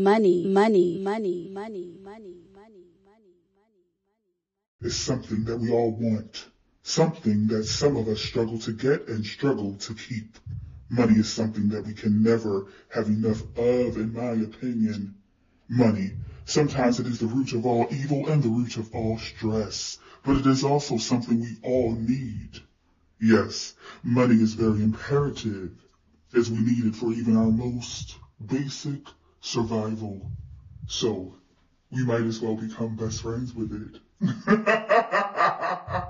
money, money, money, money, money, money, money, money. It's something that we all want. Something that some of us struggle to get and struggle to keep. Money is something that we can never have enough of, in my opinion. Money. Sometimes it is the root of all evil and the root of all stress but it is also something we all need. Yes, money is very imperative, as we need it for even our most basic survival. So, we might as well become best friends with it.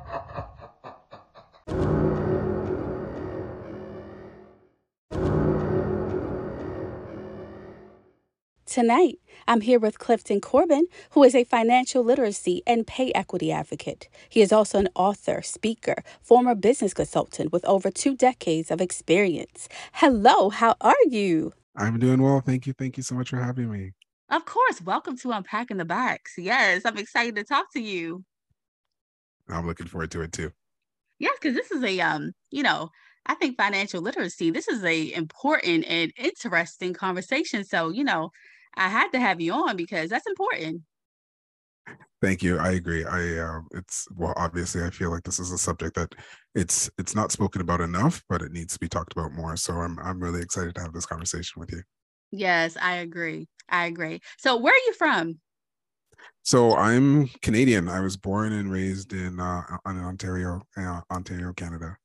Tonight, I'm here with Clifton Corbin, who is a financial literacy and pay equity advocate. He is also an author, speaker, former business consultant with over two decades of experience. Hello, how are you? I'm doing well. Thank you. Thank you so much for having me. Of course, welcome to Unpacking the Box. Yes, I'm excited to talk to you. I'm looking forward to it too. Yes, because this is a um, you know, I think financial literacy, this is a important and interesting conversation. So, you know, I had to have you on because that's important. Thank you. I agree. I uh, it's well, obviously, I feel like this is a subject that it's it's not spoken about enough, but it needs to be talked about more. So I'm I'm really excited to have this conversation with you. Yes, I agree. I agree. So, where are you from? So I'm Canadian. I was born and raised in uh, in Ontario, uh, Ontario, Canada.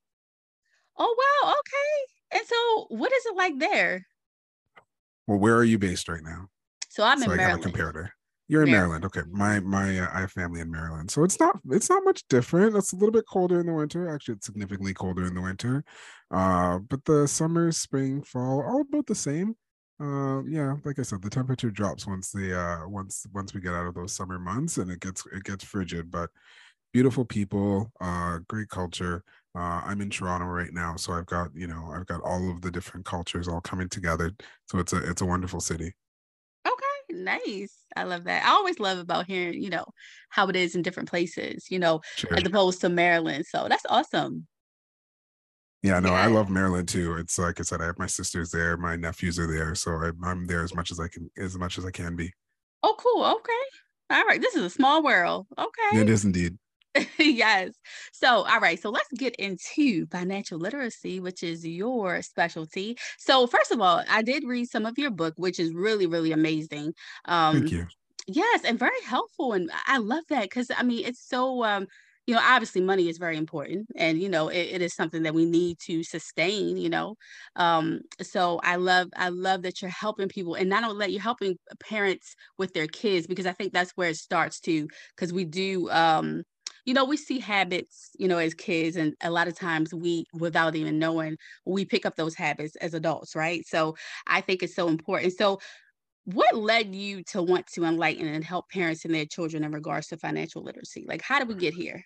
Oh wow, okay. And so, what is it like there? Well, where are you based right now? So I'm so in I Maryland. comparator. You're in Maryland. Maryland. Okay. My my uh, I have family in Maryland. So it's not it's not much different. It's a little bit colder in the winter. Actually, it's significantly colder in the winter. Uh but the summer, spring, fall all about the same. Uh yeah, like I said, the temperature drops once the uh once once we get out of those summer months and it gets it gets frigid, but beautiful people, uh great culture. Uh, I'm in Toronto right now, so I've got you know I've got all of the different cultures all coming together. So it's a it's a wonderful city. Nice. I love that. I always love about hearing, you know, how it is in different places, you know, Sure. as opposed to Maryland. So that's awesome. Yeah, no, I love Maryland too. It's like I said, I have my sisters there, my nephews are there, so I, I'm there as much as I can, as much as I can be. Oh, cool. Okay. All right. This is a small world. Okay. It is indeed. yes. So, all right. So let's get into financial literacy, which is your specialty. So, first of all, I did read some of your book, which is really, really amazing. Um, Thank you. Yes, and very helpful. And I love that because I mean, it's so, um, you know, obviously money is very important and, you know, it, it is something that we need to sustain, you know. Um, so I love, I love that you're helping people and not only that you're helping parents with their kids, because I think that's where it starts to, because we do, um, you know, we see habits, you know, as kids, and a lot of times we, without even knowing, we pick up those habits as adults, right? So I think it's so important. So what led you to want to enlighten and help parents and their children in regards to financial literacy? Like, how did we get here?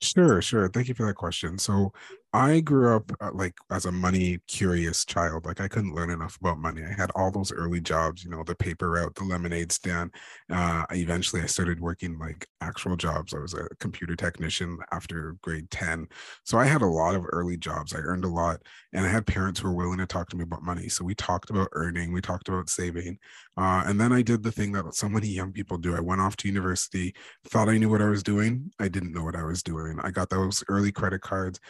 Sure, sure. Thank you for that question. So, I grew up uh, like as a money curious child. Like I couldn't learn enough about money. I had all those early jobs, you know, the paper route, the lemonade stand. Uh, eventually, I started working like actual jobs. I was a computer technician after grade 10. So I had a lot of early jobs. I earned a lot, and I had parents who were willing to talk to me about money. So we talked about earning, we talked about saving. Uh, and then I did the thing that so many young people do. I went off to university, thought I knew what I was doing. I didn't know what I was doing. I got those early credit cards,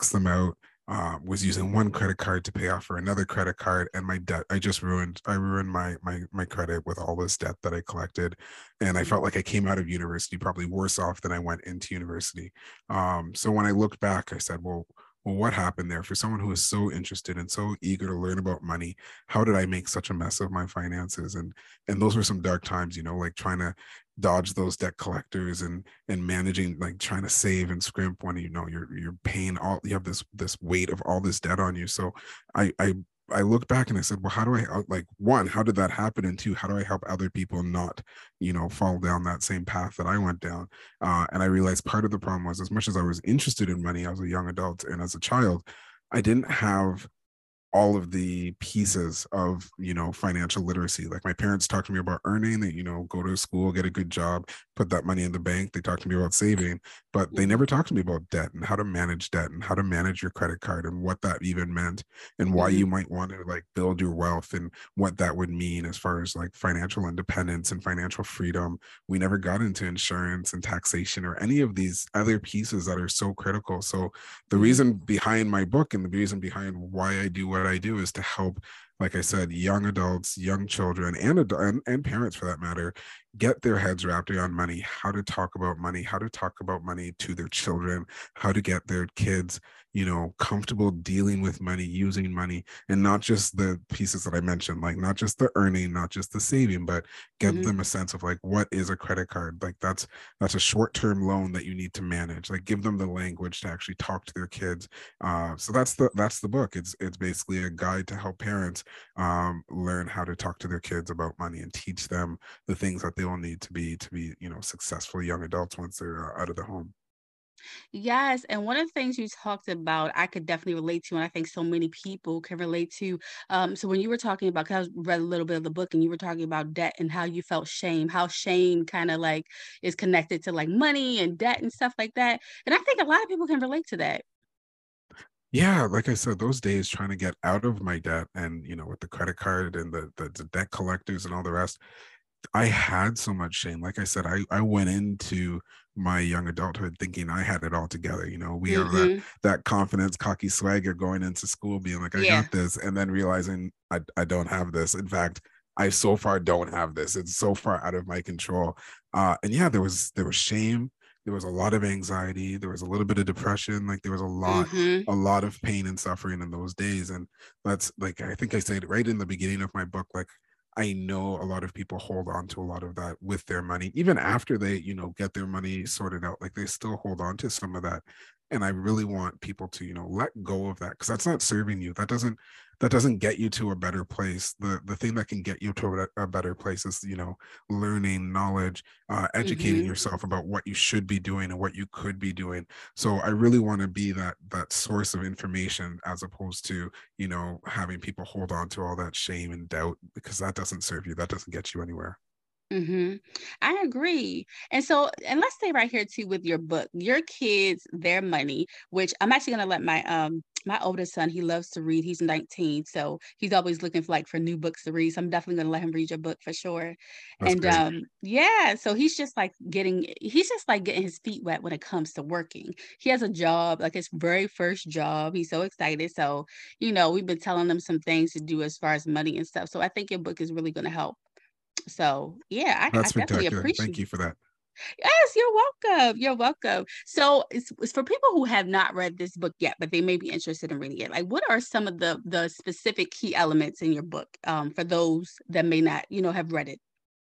maxed them out, uh, was using one credit card to pay off for another credit card, and my debt. I just ruined. I ruined my my my credit with all this debt that I collected, and I felt like I came out of university probably worse off than I went into university. Um, so when I looked back, I said, well. Well what happened there? For someone who is so interested and so eager to learn about money how did i make such a mess of my finances? And and those were some dark times you know like trying to dodge those debt collectors and and managing like trying to save and scrimp when you know you're you're paying all you have this this weight of all this debt on you. So i i I looked back and I said, well, how do I like one, how did that happen? And two, how do I help other people not, you know, fall down that same path that I went down? Uh, and I realized part of the problem was as much as I was interested in money as a young adult and as a child, I didn't have all of the pieces of you know financial literacy like my parents talked to me about earning that you know go to school get a good job put that money in the bank they talked to me about saving but they never talked to me about debt and how to manage debt and how to manage your credit card and what that even meant and why mm-hmm. you might want to like build your wealth and what that would mean as far as like financial independence and financial freedom we never got into insurance and taxation or any of these other pieces that are so critical so the mm-hmm. reason behind my book and the reason behind why i do what what I do is to help, like I said, young adults, young children, and, and, and parents for that matter, get their heads wrapped around money, how to talk about money, how to talk about money to their children, how to get their kids, you know, comfortable dealing with money, using money, and not just the pieces that I mentioned, like not just the earning, not just the saving, but give mm-hmm. them a sense of like what is a credit card? Like that's that's a short-term loan that you need to manage. Like give them the language to actually talk to their kids. Uh, so that's the that's the book. It's it's basically a guide to help parents um, learn how to talk to their kids about money and teach them the things that they will need to be to be you know successful young adults once they're uh, out of the home Yes, and one of the things you talked about, I could definitely relate to, and I think so many people can relate to. Um, so when you were talking about, because I read a little bit of the book, and you were talking about debt and how you felt shame, how shame kind of like is connected to like money and debt and stuff like that. And I think a lot of people can relate to that. Yeah, like I said, those days trying to get out of my debt, and you know, with the credit card and the the, the debt collectors and all the rest, I had so much shame. Like I said, I, I went into my young adulthood thinking I had it all together. You know, we mm-hmm. have that, mm-hmm. that confidence, cocky swagger going into school, being like, I yeah. got this, and then realizing I, I don't have this. In fact, I so far don't have this. It's so far out of my control. Uh, and yeah, there was there was shame. There was a lot of anxiety. There was a little bit of depression. Like there was a lot, mm-hmm. a lot of pain and suffering in those days. And that's like I think I said right in the beginning of my book, like I know a lot of people hold on to a lot of that with their money, even after they, you know, get their money sorted out. Like they still hold on to some of that. And I really want people to, you know, let go of that because that's not serving you. That doesn't that doesn't get you to a better place. The the thing that can get you to a, a better place is you know learning knowledge uh, educating mm-hmm. yourself about what you should be doing and what you could be doing. So i really want to be that that source of information as opposed to you know having people hold on to all that shame and doubt because that doesn't serve you. That doesn't get you anywhere Mm-hmm. I agree. And so, and let's say right here too with your book, your kids, their money, which I'm actually gonna let my um my oldest son, he loves to read. He's 19, so he's always looking for like for new books to read. So I'm definitely gonna let him read your book for sure. That's and great. um, yeah, so he's just like getting he's just like getting his feet wet when it comes to working. He has a job, like his very first job. He's so excited. So, you know, we've been telling him some things to do as far as money and stuff. So I think your book is really gonna help so yeah, I, That's I definitely appreciate. Thank you for that. Yes, you're welcome. You're welcome. So, it's, it's, for people who have not read this book yet, but they may be interested in reading it. Like, what are some of the the specific key elements in your book um, for those that may not, you know, have read it?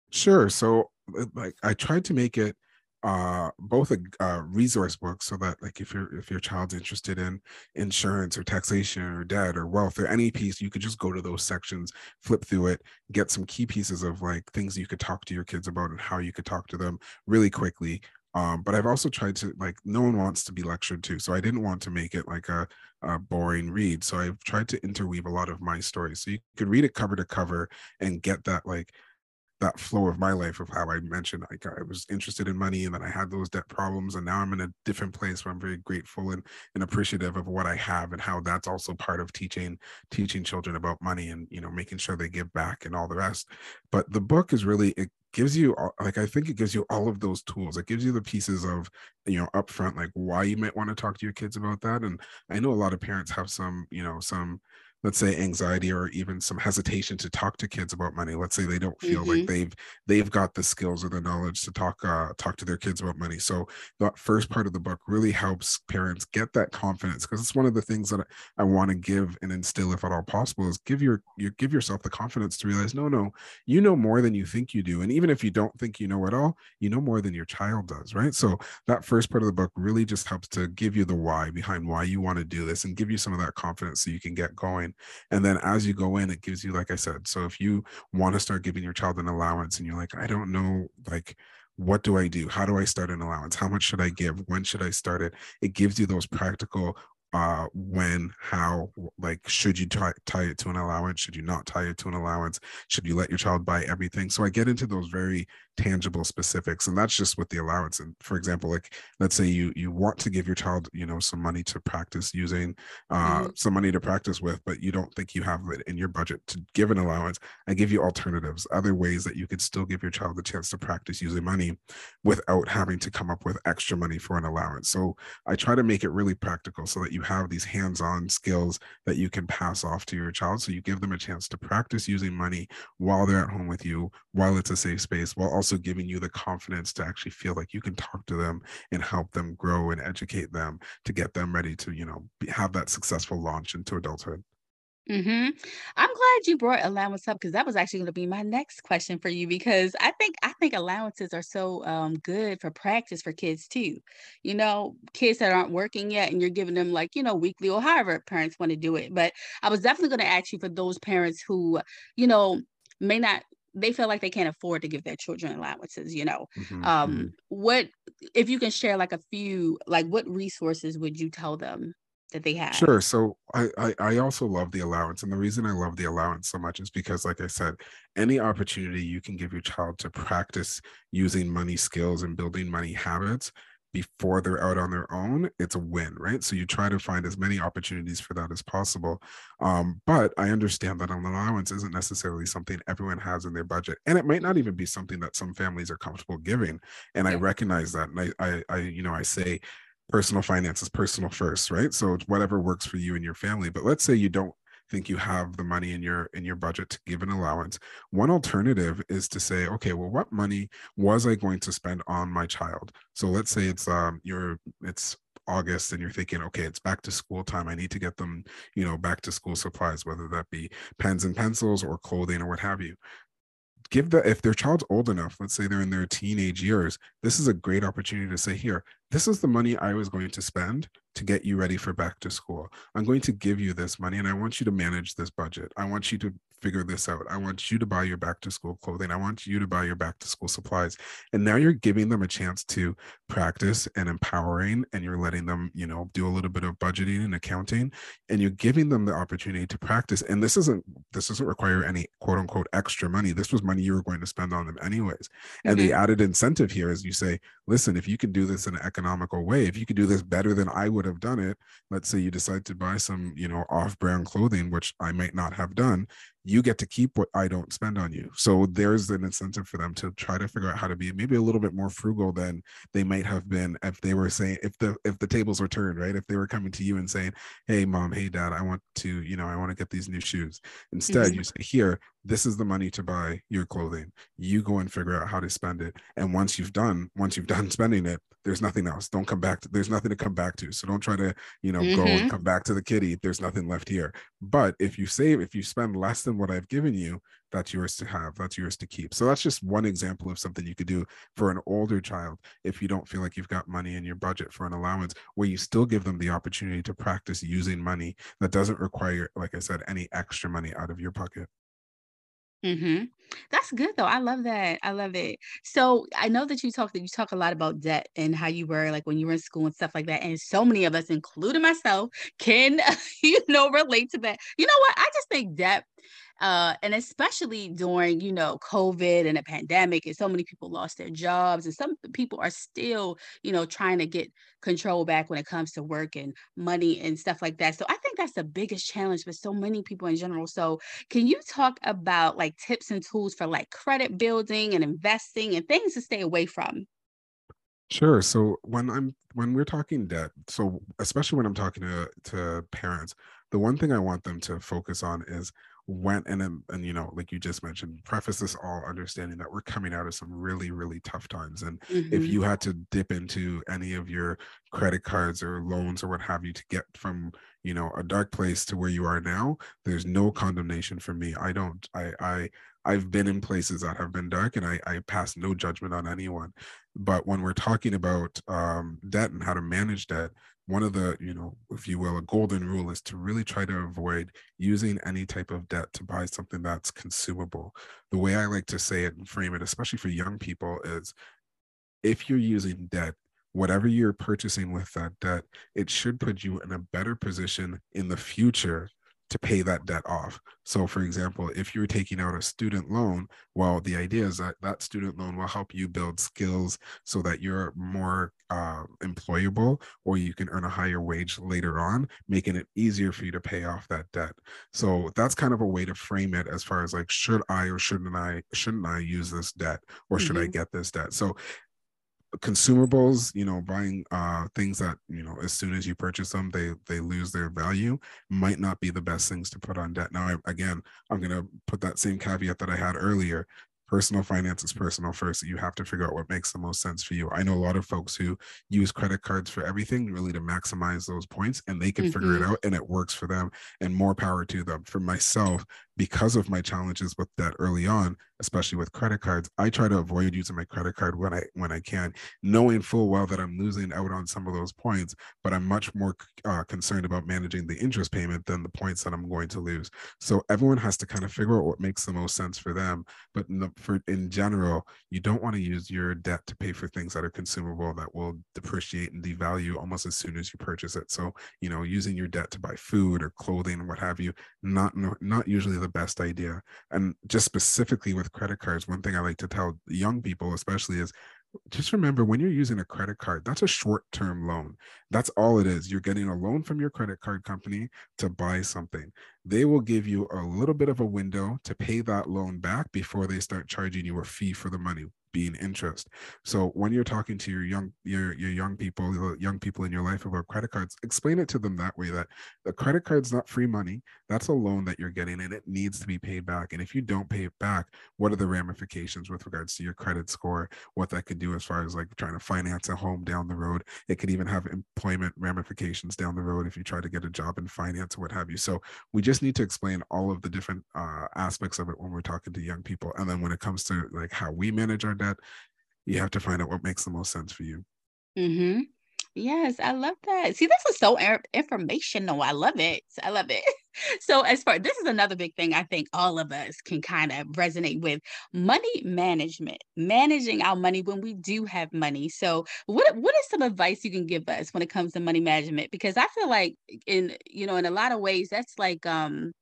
Sure. So, like, I tried to make it uh, both a, a, resource book so that like if your if your child's interested in insurance or taxation or debt or wealth or any piece you could just go to those sections flip through it get some key pieces of like things you could talk to your kids about and how you could talk to them really quickly um, but I've also tried to like no one wants to be lectured to, so I didn't want to make it like a, a, boring read. So I've tried to interweave a lot of my stories, so you could read it cover to cover and get that like that flow of my life of how I mentioned like I was interested in money and then I had those debt problems and now I'm in a different place where I'm very grateful and, and appreciative of what I have and how that's also part of teaching teaching children about money and you know making sure they give back and all the rest. But the book is really it gives you like I think it gives you all of those tools. It gives you the pieces of you know upfront like why you might want to talk to your kids about that. And I know a lot of parents have some you know some let's say anxiety or even some hesitation to talk to kids about money. Let's say they don't feel mm-hmm. like they've they've got the skills or the knowledge to talk uh, talk to their kids about money. So that first part of the book really helps parents get that confidence because it's one of the things that i, I want to give and instill if at all possible is give your you give yourself the confidence to realize no no you know more than you think you do. And even if you don't think you know it all you know more than your child does right? So that first part of the book really just helps to give you the why behind why you want to do this and give you some of that confidence so you can get going and then as you go in it gives you like i said so if you want to start giving your child an allowance and you're like i don't know like what do I do? How do I start an allowance? How much should I give? When should I start it? It gives you those practical uh, when, how, like, should you tie, tie it to an allowance? Should you not tie it to an allowance? Should you let your child buy everything? So I get into those very tangible specifics and that's just with the allowance and for example like let's say you you want to give your child you know some money to practice using uh mm-hmm. some money to practice with but you don't think you have it in your budget to give an allowance i give you alternatives other ways that you could still give your child the chance to practice using money without having to come up with extra money for an allowance so i try to make it really practical so that you have these hands-on skills that you can pass off to your child so you give them a chance to practice using money while they're at home with you while it's a safe space while also giving you the confidence to actually feel like you can talk to them and help them grow and educate them to get them ready to you know have that successful launch into adulthood hmm I'm glad you brought allowance up because that was actually going to be my next question for you because I think I think allowances are so um, good for practice for kids too. You know, kids that aren't working yet, and you're giving them like you know weekly or however parents want to do it. But I was definitely going to ask you for those parents who you know may not they feel like they can't afford to give their children allowances you know mm-hmm. um mm-hmm. what if you can share like a few like what resources would you tell them that they have sure so I, I i also love the allowance and the reason i love the allowance so much is because like i said any opportunity you can give your child to practice using money skills and building money habits before they're out on their own, it's a win, right? So you try to find as many opportunities for that as possible. Um, but I understand that an allowance isn't necessarily something everyone has in their budget, and it might not even be something that some families are comfortable giving. And yeah. I recognize that, and I, I, I, you know, I say personal finance is personal first, right? So whatever works for you and your family. But let's say you don't think you have the money in your in your budget to give an allowance one alternative is to say okay well what money was i going to spend on my child so let's say it's um your it's August and you're thinking, okay, it's back to school time. I need to get them, you know, back to school supplies, whether that be pens and pencils or clothing or what have you give the if their child's old enough let's say they're in their teenage years this is a great opportunity to say here this is the money i was going to spend to get you ready for back to school i'm going to give you this money and i want you to manage this budget i want you to figure this out. I want you to buy your back to school clothing. I want you to buy your back to school supplies. And now you're giving them a chance to practice and empowering, and you're letting them, you know, do a little bit of budgeting and accounting, and you're giving them the opportunity to practice. And this isn't this doesn't require any quote unquote extra money. This was money you were going to spend on them anyways. And mm-hmm. the added incentive here is you say, listen, if you can do this in an economical way, if you could do this better than I would have done it, let's say you decide to buy some, you know, off-brand clothing, which I might not have done, you get to keep what I don't spend on you. So there's an incentive for them to try to figure out how to be maybe a little bit more frugal than they might have been if they were saying if the if the tables were turned, right? If they were coming to you and saying, "Hey mom, hey dad, I want to, you know, I want to get these new shoes." Instead, mm-hmm. you say, "Here, this is the money to buy your clothing. You go and figure out how to spend it. And once you've done, once you've done spending it, there's nothing else. Don't come back to there's nothing to come back to. So don't try to, you know, mm-hmm. go and come back to the kitty. There's nothing left here. But if you save, if you spend less than what I've given you, that's yours to have. That's yours to keep. So that's just one example of something you could do for an older child if you don't feel like you've got money in your budget for an allowance, where you still give them the opportunity to practice using money that doesn't require, like I said, any extra money out of your pocket. Mm-hmm. That's good though. I love that. I love it. So I know that you talk that you talk a lot about debt and how you were like when you were in school and stuff like that. And so many of us, including myself, can you know relate to that. You know what? I just think debt uh, and especially during you know covid and a pandemic and so many people lost their jobs and some people are still you know trying to get control back when it comes to work and money and stuff like that so i think that's the biggest challenge for so many people in general so can you talk about like tips and tools for like credit building and investing and things to stay away from Sure. So when I'm when we're talking debt, so especially when I'm talking to to parents, the one thing I want them to focus on is when and and you know like you just mentioned preface this all understanding that we're coming out of some really really tough times and mm-hmm. if you had to dip into any of your credit cards or loans or what have you to get from you know a dark place to where you are now there's no condemnation for me i don't i i I've been in places that have been dark and I, I pass no judgment on anyone. But when we're talking about um, debt and how to manage debt, one of the, you know, if you will, a golden rule is to really try to avoid using any type of debt to buy something that's consumable. The way I like to say it and frame it, especially for young people, is if you're using debt, whatever you're purchasing with that debt, it should put you in a better position in the future to pay that debt off. So, for example, if you're taking out a student loan, well, the idea is that that student loan will help you build skills so that you're more uh, employable or you can earn a higher wage later on, making it easier for you to pay off that debt. So, that's kind of a way to frame it as far as like, should I or shouldn't I, shouldn't I use this debt or should mm-hmm. I get this debt? So, consumables you know buying uh things that you know as soon as you purchase them they they lose their value might not be the best things to put on debt now I, again i'm going to put that same caveat that i had earlier personal finance is personal first. You have to figure out what makes the most sense for you. I know a lot of folks who use credit cards for everything, really to maximize those points, and they can mm-hmm. figure it mm-hmm. out and it works for them. And more power to them. For myself, because of my challenges with that early on, especially with credit cards, I try to avoid using my credit card when I when I can, knowing full well that I'm losing out on some of those points. But I'm much more uh, concerned about managing the interest payment than the points that I'm going to lose. So everyone has to kind of figure out what makes the most sense for them. But in the, for in general, you don't want to use your debt to pay for things that are consumable that will depreciate and devalue almost as soon as you purchase it. So you know, using your debt to buy food or clothing what have you, not not usually the best idea. And just specifically with credit cards, one thing I like to tell young people, especially, is just remember when you're using a credit card, that's a short term loan. That's all it is. You're getting a loan from your credit card company to buy something. They will give you a little bit of a window to pay that loan back before they start charging you a fee for the money being interest. So when you're talking to your young your your young people, young people in your life about credit cards, explain it to them that way that the credit card's not free money. That's a loan that you're getting and it needs to be paid back. And if you don't pay it back, what are the ramifications with regards to your credit score? What that could do as far as like trying to finance a home down the road. It could even have employment ramifications down the road if you try to get a job in finance or what have you. So we just need to explain all of the different uh, aspects of it when we're talking to young people. And then when it comes to like how we manage our that you have to find out what makes the most sense for you. Mm-hmm. yes i love that. See this is so informational. I love it. I love it. So as far this is another big thing i think all of us can kind of resonate with money management managing our money when we do have money. So what what is some advice you can give us when it comes to money management? Because i feel like in you know in a lot of ways that's like um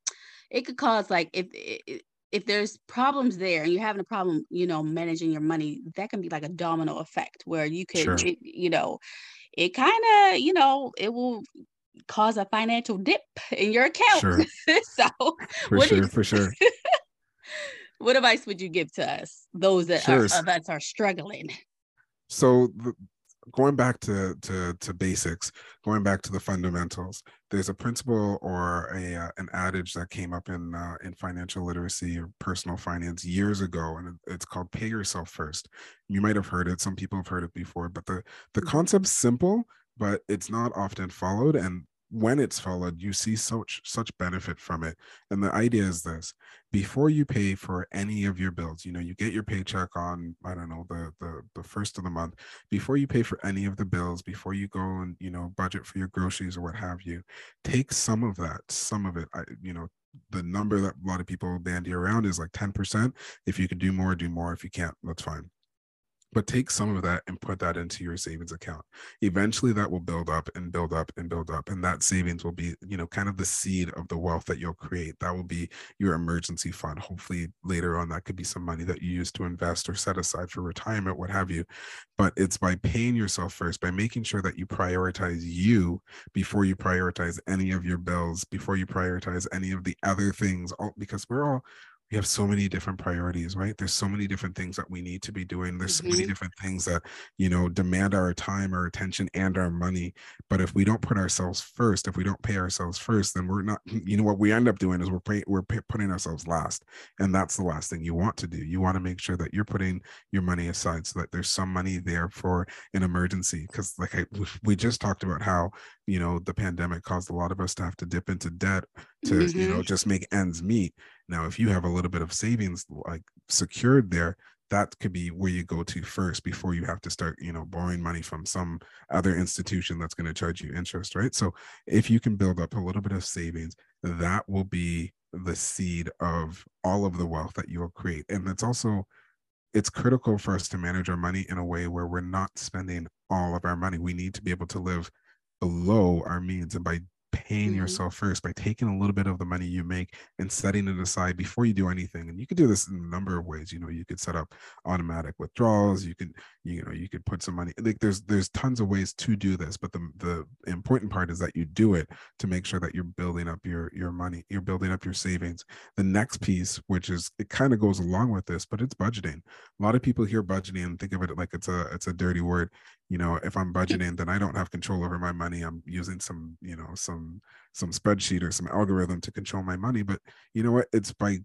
it could cause like if if there's problems there and you're having a problem, you know, managing your money, that can be like a domino effect where you could, sure. it, you know, it kind of, you know, it will cause a financial dip in your account. Sure. so, for sure, for sure. what advice would you give to us, those that sure. are, that are struggling? So, the, going back to, to to basics going back to the fundamentals there's a principle or a uh, an adage that came up in uh, in financial literacy or personal finance years ago and it's called pay yourself first you might have heard it some people have heard it before but the the mm-hmm. concept's simple but it's not often followed and when it's followed, you see such such benefit from it. And the idea is this: before you pay for any of your bills, you know, you get your paycheck on I don't know the the the first of the month. Before you pay for any of the bills, before you go and you know budget for your groceries or what have you, take some of that, some of it. I you know the number that a lot of people bandy around is like 10%. If you can do more, do more. If you can't, that's fine but take some of that and put that into your savings account. Eventually that will build up and build up and build up and that savings will be you know kind of the seed of the wealth that you'll create. That will be your emergency fund. Hopefully later on that could be some money that you use to invest or set aside for retirement what have you. But it's by paying yourself first by making sure that you prioritize you before you prioritize any of your bills before you prioritize any of the other things all because we're all we have so many different priorities right there's so many different things that we need to be doing there's mm-hmm. so many mm-hmm. different things that you know demand our time our attention and our money but if we don't put ourselves first if we don't pay ourselves first then we're not you know what we end up doing is we're pay, we're pay, putting ourselves last and that's the last thing you want to do you want to make sure that you're putting your money aside so that there's some money there for an emergency because like I, we just talked about how you know the pandemic caused a lot of us to have to dip into debt to mm-hmm. you know mm-hmm. just make ends meet now if you have a little bit of savings like secured there that could be where you go to first before you have to start you know borrowing money from some other institution that's going to charge you interest right? So if you can build up a little bit of savings that will be the seed of all of the wealth that you'll create. And it's also it's critical for us to manage our money in a way where we're not spending all of our money. We need to be able to live below our means. And by paying mm-hmm. yourself first by taking a little bit of the money you make and setting it aside before you do anything and you could do this in a number of ways you know you could set up automatic withdrawals you could you know you could put some money like there's there's tons of ways to do this but the the important part is that you do it to make sure that you're building up your your money you're building up your savings. The next piece which is it kind of goes along with this but it's budgeting. A lot of people hear budgeting and think of it like it's a it's a dirty word you know if i'm budgeting then i don't have control over my money i'm using some you know some some spreadsheet or some algorithm to control my money but you know what it's by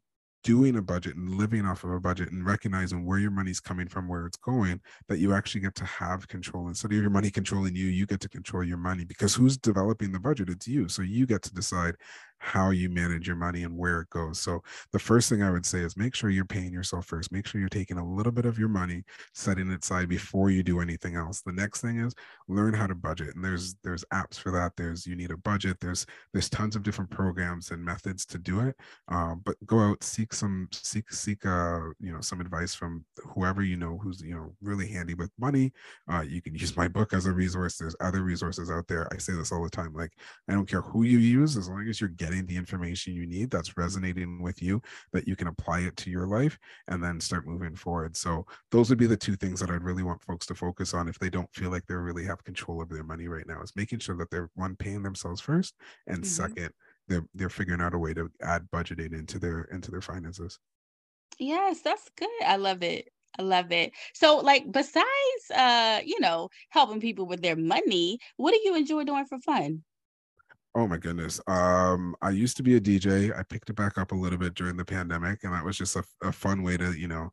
doing a budget and living off of a budget and recognizing where your money's coming from, where it's going, that you actually get to have control. Instead of your money controlling you, you get to control your money because who's developing the budget? It's you. So you get to decide how you manage your money and where it goes. So the first thing I would say is make sure you're paying yourself first. Make sure you're taking a little bit of your money, setting it aside before you do anything else. The next thing is learn how to budget. And there's there's apps for that. There's you need a budget. There's there's tons of different programs and methods to do it. Uh, but go out, seek some seek seek uh you know some advice from whoever you know who's you know really handy with money. Uh, you can use my book as a resource. There's other resources out there. I say this all the time. Like I don't care who you use, as long as you're getting getting the information you need that's resonating with you that you can apply it to your life and then start moving forward so those would be the two things that i'd really want folks to focus on if they don't feel like they really have control of their money right now is making sure that they're one paying themselves first and mm-hmm. second they're they're figuring out a way to add budgeting into their into their finances yes that's good i love it I love it. So, like, besides, uh, you know, helping people with their money, what do you enjoy doing for fun? Oh my goodness. Um, I used to be a DJ. I picked it back up a little bit during the pandemic, and that was just a, a fun way to, you know,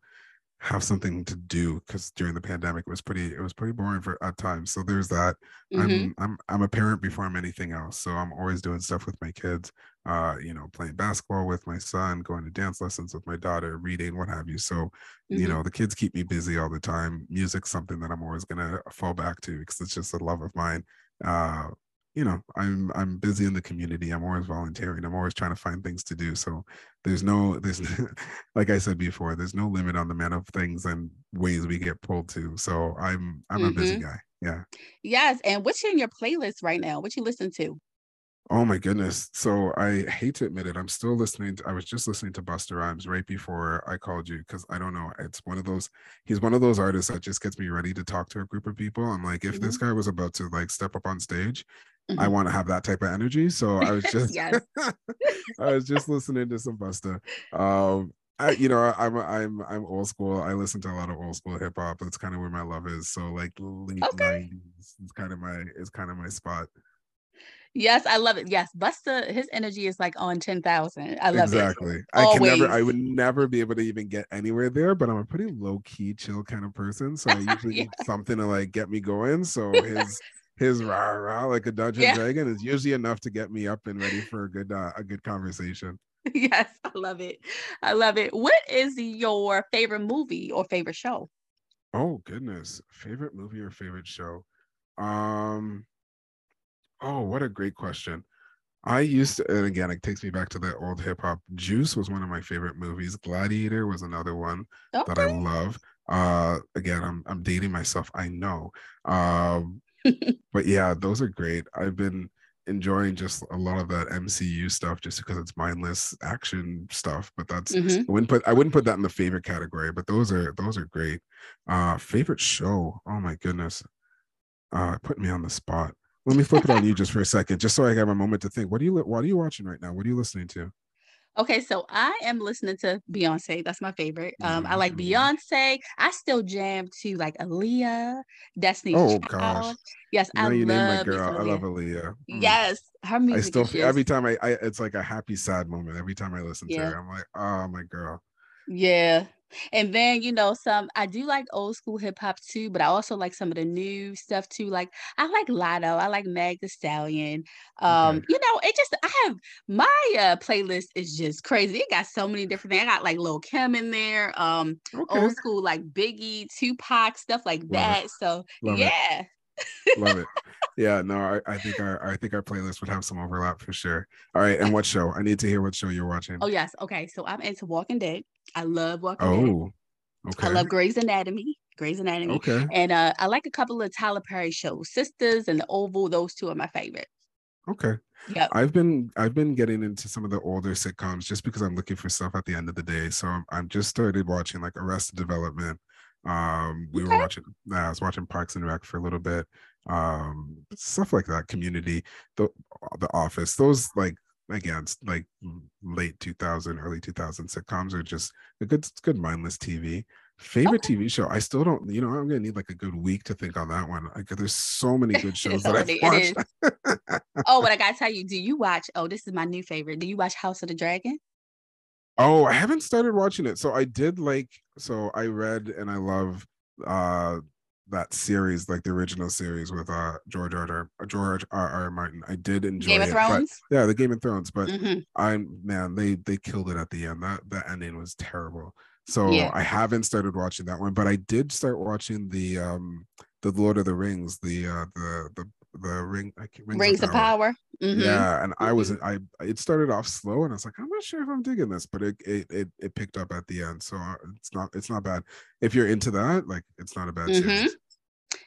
have something to do because during the pandemic it was pretty it was pretty boring for at times. So there's that. Mm-hmm. I'm I'm I'm a parent before I'm anything else. So I'm always doing stuff with my kids. Uh, you know, playing basketball with my son, going to dance lessons with my daughter, reading, what have you. So, mm-hmm. you know, the kids keep me busy all the time. Music's something that I'm always gonna fall back to because it's just a love of mine. Uh, you know i'm i'm busy in the community i'm always volunteering i'm always trying to find things to do so there's no there's like i said before there's no limit on the amount of things and ways we get pulled to so i'm i'm mm-hmm. a busy mm-hmm. guy yeah yes and what's in your playlist right now what you listen to Oh my goodness. So I hate to admit it. I'm still listening. To, I was just listening to Busta Rhymes right before I called you because I don't know. It's one of those, he's one of those artists that just gets me ready to talk to a group of people. I'm like, if mm-hmm. this guy was about to like step up on stage, mm-hmm. I want to have that type of energy. So I was just, I was just listening to some Busta. Um, I, you know, I'm I'm I'm old school. I listen to a lot of old school hip hop. That's kind of where my love is. So like late okay. 90s is kind of my is kind of my spot. Yes, I love it. Yes, Busta, his energy is like on 10,000. I love exactly. it. Exactly. I can never, I would never be able to even get anywhere there, but I'm a pretty low key, chill kind of person. So I usually yeah. need something to like get me going. So his, his rah rah like a dungeon yeah. dragon is usually enough to get me up and ready for a good, uh, a good conversation. Yes, I love it. I love it. What is your favorite movie or favorite show? Oh goodness, favorite movie or favorite show? Um, Oh, what a great question. I used to, and again, it takes me back to that old hip hop. Juice was one of my favorite movies. Gladiator was another one okay. that I love. Uh, again, I'm I'm dating myself. I know. Um, but yeah, those are great. I've been enjoying just a lot of that MCU stuff just because it's mindless action stuff. But that's mm-hmm. I wouldn't put I wouldn't put that in the favorite category. But those are those are great. Uh, favorite show? Oh my goodness, uh, put me on the spot. Let me flip it on you just for a second, just so I have a moment to think. What are you what are you watching right now? What are you listening to? Okay, so I am listening to Beyonce. That's my favorite. Um, I like Mhm. Beyonce. I still jam to like Aaliyah, Destiny's Oh Child. gosh. Yes, Now I you name my girl. some I love Aaliyah. Aaliyah. Mm. Yes, her music. I still feel every time I, I it's like a happy sad moment every time I listen to Yeah. her. I'm like, oh my girl. yeah. And then you know some I do like old school hip hop too, but I also like some of the new stuff too. Like I like Latto, I like Meg The Stallion. Um, Okay. you know, it just I have my uh playlist is just crazy. It got so many different things. I got like Lil Kim in there. Um, Okay. old school like Biggie, Tupac, stuff like Love it. that. So Love it. yeah. Love it. Yeah, no, I, I think our I think our playlist would have some overlap for sure. All right, and what show? I need to hear what show you're watching. Oh yes. Okay. So I'm into Walking Dead. I love Walking Dead. Oh, okay. I love Grey's Anatomy. Grey's Anatomy. Okay. And uh, I like a couple of Tyler Perry shows, Sistas and The Oval. Those two are my favorites. Okay. Yep. I've been I've been getting into some of the older sitcoms just because I'm looking for stuff at the end of the day. So I'm, I'm just started watching like Arrested Development. Um, we were Okay. watching. I was watching Parks and Rec for a little bit. Um, stuff like that. Community, the The Office. Those like again like late 2000, early 2000 sitcoms are just a good good mindless TV. Favorite TV show? I still don't. You know, I'm gonna need like a good week to think on that one. Like, there's so many good shows that already- I've watched. Oh, but I gotta tell you, do you watch? Oh, this is my new favorite. Do you watch House of the Dragon? Oh, I haven't started watching it. So I did like so I read and I love uh that series, like the original series with uh George R. R. George R. R. Martin. I did enjoy Game of it, but- yeah, the Game of Thrones, but Mhm. I'm man, they they killed it at the end. That that ending was terrible. So Yeah. I haven't started watching that one, but I did start watching the um the Lord of the Rings, the uh the the the ring I can't- Rings of Power. Mhm. yeah, and I was I it started off slow, and I was like, I'm not sure if I'm digging this, but it it it, it picked up at the end, so uh, it's not it's not bad. If you're into that, like it's not a bad Mhm. series.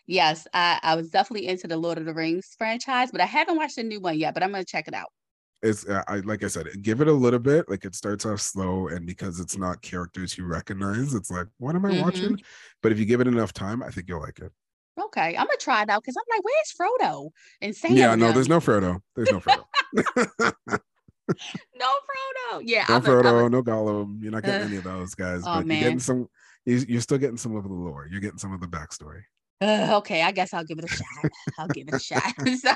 Yes, I, I was definitely into the Lord of the Rings franchise, but I haven't watched the new one yet. But I'm gonna check it out. It's uh, I like I said, give it a little bit. Like it starts off slow, and because it's not characters you recognize, it's like, what am I Mhm. watching? But if you give it enough time, I think you'll like it. Okay, I'm gonna try it out because I'm like, where's Frodo and Sam? yeah, no, there's no Frodo. There's no Frodo. no Frodo. Yeah, no I'm Frodo, I'm a- no Gollum. You're not getting Ugh. any of those guys, Oh, but you're getting some. you- You're still getting some of the lore. You're getting some of the backstory. Uh, okay, I guess I'll give it a shot. I'll give it a shot. So,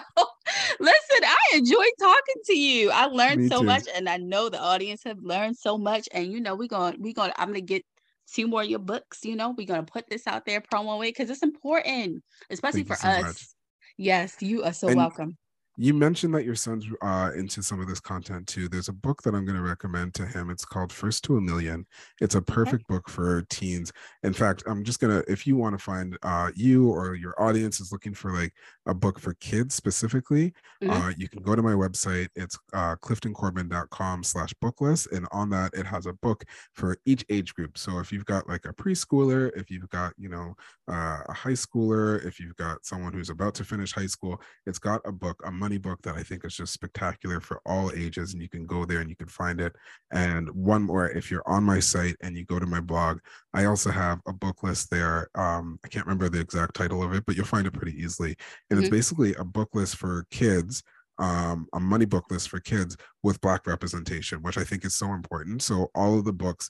listen, I enjoyed talking to you. I learned Me so too. much, and I know the audience have learned so much. And you know, we're going, to we're going. To I'm gonna get two more of your books. You know, we're gonna put this out there, promo it, because it's important, especially Thank for us. Yes, you are so And- welcome. You mentioned that your son's uh, into some of this content too. There's a book that I'm going to recommend to him. It's called First to a Million. It's a perfect book for teens. In fact, I'm just gonna, if you want to find uh, you or your audience is looking for like a book for kids specifically, Mhm. uh, you can go to my website. It's uh, cliftoncorbin.com slash booklist. And on that, it has a book for each age group. So if you've got like a preschooler, if you've got, you know, uh, a high schooler, if you've got someone who's about to finish high school, it's got a book, a money book that I think is just spectacular for all ages. And you can go there and you can find it. And one more, if you're on my site and you go to my blog, I also have a book list there. Um, I can't remember the exact title of it, but you'll find it pretty easily. And it's Mhm. basically a book list for kids, um, a money book list for kids with black representation, which I think is so important. So all of the books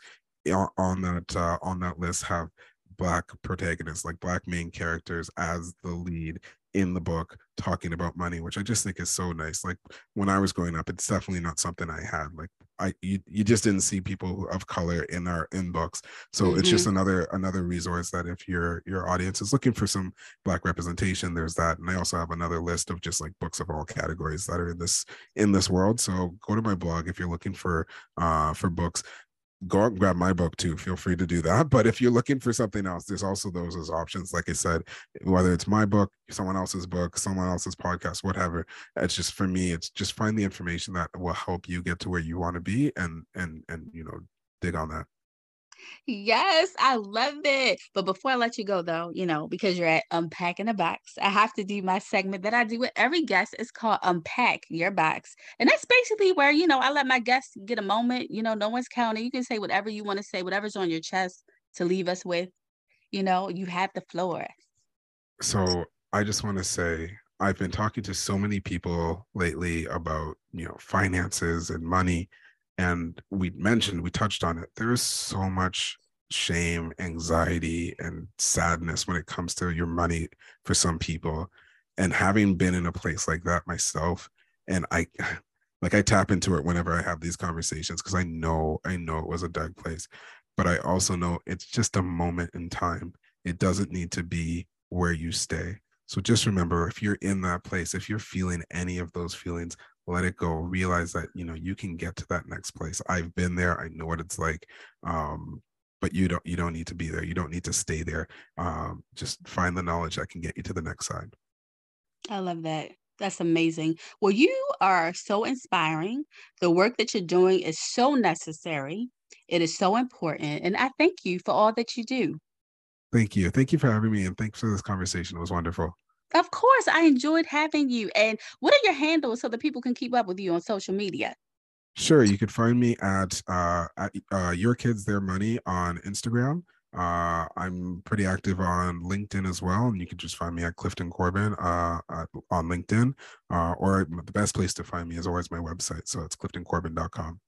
on on that uh, on that list have black protagonists, like black main characters as the lead in the book talking about money, which I just think is so nice. Like when I was growing up, it's definitely not something I had. Like I you, you just didn't see people of color in our in books. So it's just another another resource that if your your audience is looking for some black representation, there's that. And I also have another list of just like books of all categories that are in this in this world. So go to my blog if you're looking for uh for books go out and grab my book too. Feel free to do that. But if you're looking for something else, there's also those as options. Like I said, whether it's my book, someone else's book, someone else's podcast, whatever. It's just for me, it's just find the information that will help you get to where you want to be and and and you know, dig on that. Yes, I love it. But before I let you go, though, you know, because you're at Unpacking a Box, I have to do my segment that I do with every guest. It's called Unpack Your Box. And that's basically where, you know, I let my guests get a moment. You know, no one's counting. You can say whatever you want to say, whatever's on your chest to leave us with. You know, you have the floor. So I just want to say I've been talking to so many people lately about, you know, finances and money. And we mentioned we touched on it there is so much shame anxiety and sadness when it comes to your money for some people. And having been in a place like that myself and i like i tap into it whenever i have these conversations because i know i know it was a dark place. But i also know it's just a moment in time. It doesn't need to be where you stay. So just remember if you're in that place if you're feeling any of those feelings let it go realize that you know you can get to that next place i've been there i know what it's like um but you don't you don't need to be there you don't need to stay there um just find the knowledge that can get you to the next side I love that. That's amazing. Well, you are so inspiring. The work that you're doing is so necessary. It is so important. And I thank you for all that you do. Thank you. Thank you for having me. And thanks for this conversation. It was wonderful. Of course, I enjoyed having you. And what are your handles so that people can keep up with you on social media? Sure. You can find me at, uh, at uh, Your Kids Their Money on Instagram. Uh, I'm pretty active on LinkedIn as well, and you can just find me at Clifton Corbin uh, on LinkedIn. Uh, or the best place to find me is always my website, so it's cliftoncorbin.com.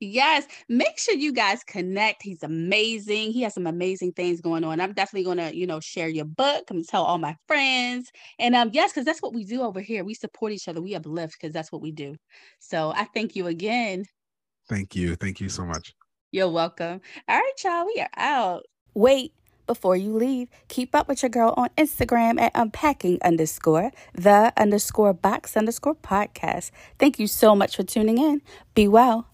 Yes, make sure you guys connect. He's amazing. He has some amazing things going on. I'm definitely going to, you know, share your book. I'm tell all my friends. And um yes, cuz that's what we do over here. We support each other. We uplift cuz that's what we do. So, I thank you again. Thank you. Thank you so much. You're welcome. All right, y'all, we are out. Wait. Before you leave, keep up with your girl on Instagram at unpacking underscore the underscore box underscore podcast. Thank you so much for tuning in. Be well.